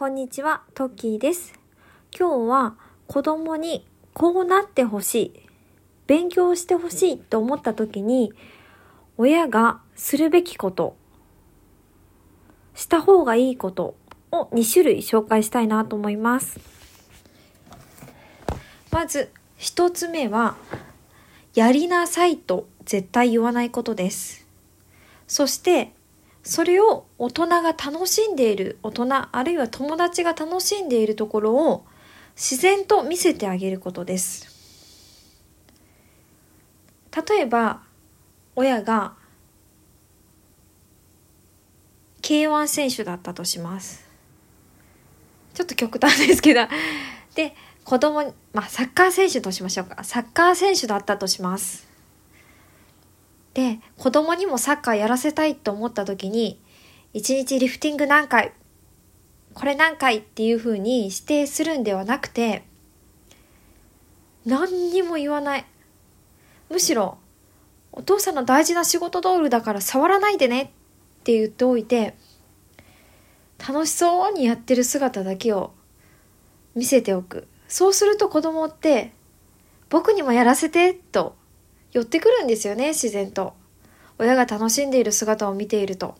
こんにちは、トッキーです。今日は子供にこうなってほしい、勉強してほしいと思った時に、親がするべきこと、した方がいいことを2種類紹介したいなと思います。まず、1つ目は、やりなさいと絶対言わないことです。そして、それを大人が楽しんでいる大人あるいは友達が楽しんでいるところを自然と見せてあげることです。例えば親が K1 選手だったとします。ちょっと極端ですけど。で子供まあサッカー選手としましょうか。サッカー選手だったとします。で子供にもサッカーやらせたいと思った時に1日リフティング何回これ何回っていう風に指定するんではなくて何にも言わない。むしろお父さんの大事な仕事道具だから触らないでねって言っておいて楽しそうにやってる姿だけを見せておく。そうすると子供って僕にもやらせてと寄ってくるんですよね自然と。親が楽しんでいる姿を見ていると。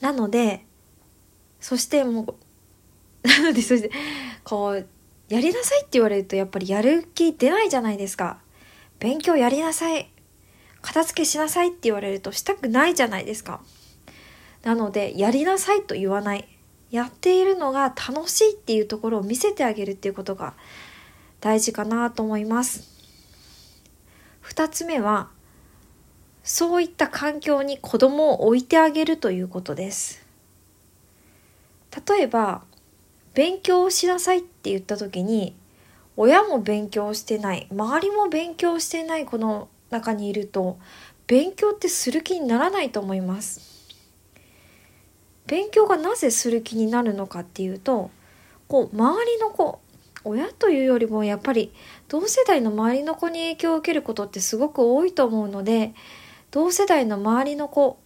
なのでそしてもう なのでそしてこうやりなさいって言われるとやっぱりやる気出ないじゃないですか。勉強やりなさい。片付けしなさいって言われるとしたくないじゃないですか。なのでやりなさいと言わない。やっているのが楽しいっていうところを見せてあげるっていうことが大事かなと思います。2つ目はそういった環境に子供を置いてあげるということです。例えば勉強をしなさいって言った時に親も勉強してない周りも勉強してないこの中にいると勉強ってする気にならないと思います。勉強がなぜする気になるのかっていうとこう周りの子親というよりもやっぱり同世代の周りの子に影響を受けることってすごく多いと思うので同世代の周りの子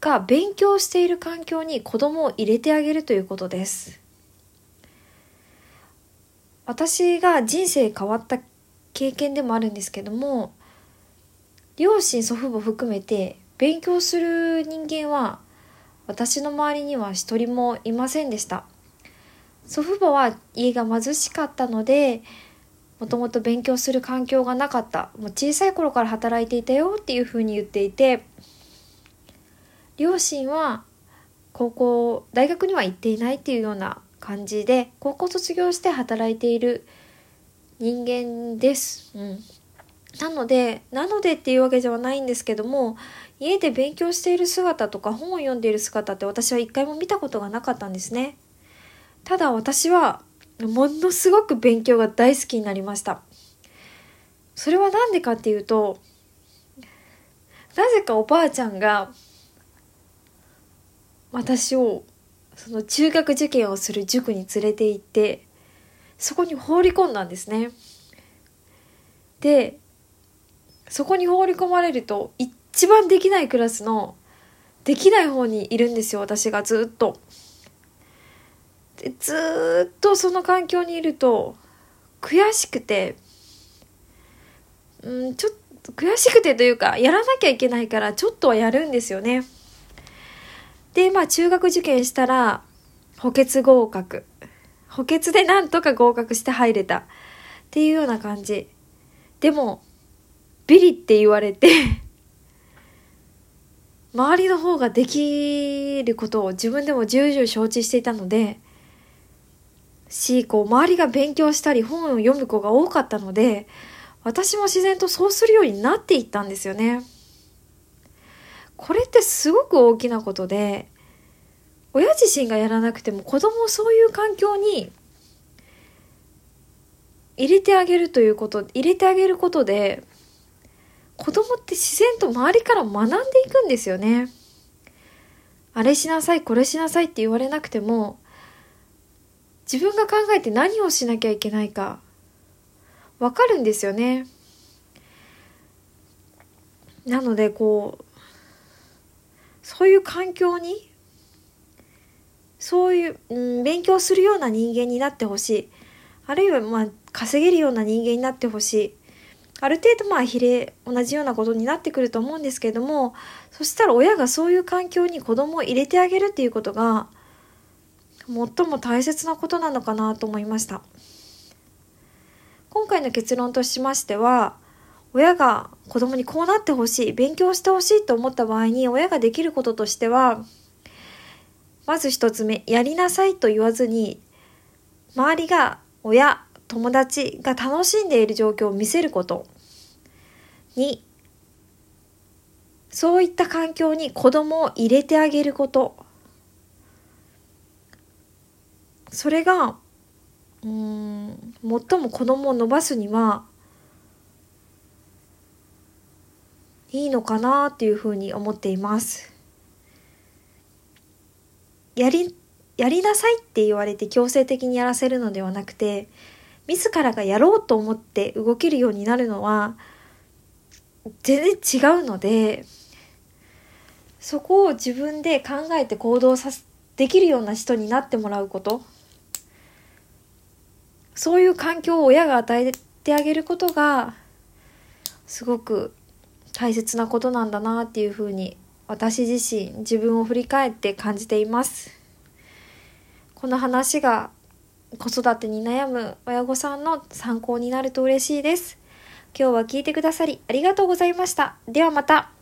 が勉強している環境に子供を入れてあげるということです。私が人生変わった経験でもあるんですけども両親祖父母含めて勉強する人間は私の周りには一人もいませんでした。祖父母は家が貧しかったのでもともと勉強する環境がなかったもう小さい頃から働いていたよっていうふうに言っていて両親は高校大学には行っていないっていうような感じで高校卒業して働いている人間です。うん、なのでなのでっていうわけではないんですけども家で勉強している姿とか本を読んでいる姿って私は一回も見たことがなかったんですね。ただ私はものすごく勉強が大好きになりました。それは何でかっていうとなぜかおばあちゃんが私をその中学受験をする塾に連れて行ってそこに放り込んだんですね。でそこに放り込まれると一番できないクラスのできない方にいるんですよ私がずっと。でずっとその環境にいると悔しくてうんちょっと悔しくてというかやらなきゃいけないからちょっとはやるんですよね。でまあ中学受験したら補欠合格。補欠でなんとか合格して入れた。っていうような感じ。でもビリって言われて 周りの方ができることを自分でも重々承知していたのでしこう周りが勉強したり本を読む子が多かったので私も自然とそうするようになっていったんですよね。これってすごく大きなことで親自身がやらなくても子供をそういう環境に入れてあげるということ入れてあげることで子供って自然と周りから学んでいくんですよね。あれしなさいこれしなさいって言われなくても自分が考えて何をしなきゃいけないかわかるんですよね。なのでこうそういう環境にそういう、うん、勉強するような人間になってほしい。あるいは、まあ、稼げるような人間になってほしい。ある程度まあ比例同じようなことになってくると思うんですけれどもそしたら親がそういう環境に子供を入れてあげるっていうことが最も大切なことなのかなと思いました。今回の結論としましては親が子供にこうなってほしい勉強してほしいと思った場合に親ができることとしてはまず一つ目やりなさいと言わずに周りが親友達が楽しんでいる状況を見せること。にそういった環境に子供を入れてあげること。それがうん最も子供を伸ばすにはいいのかなっていうふうに思っています。やりやりなさいって言われて強制的にやらせるのではなくて自らがやろうと思って動けるようになるのは全然違うのでそこを自分で考えて行動さできるような人になってもらうことそういう環境を親が与えてあげることがすごく大切なことなんだなっていうふうに私自身自分を振り返って感じていますこの話が子育てに悩む親御さんの参考になると嬉しいです。今日は聞いてくださりありがとうございました。ではまた。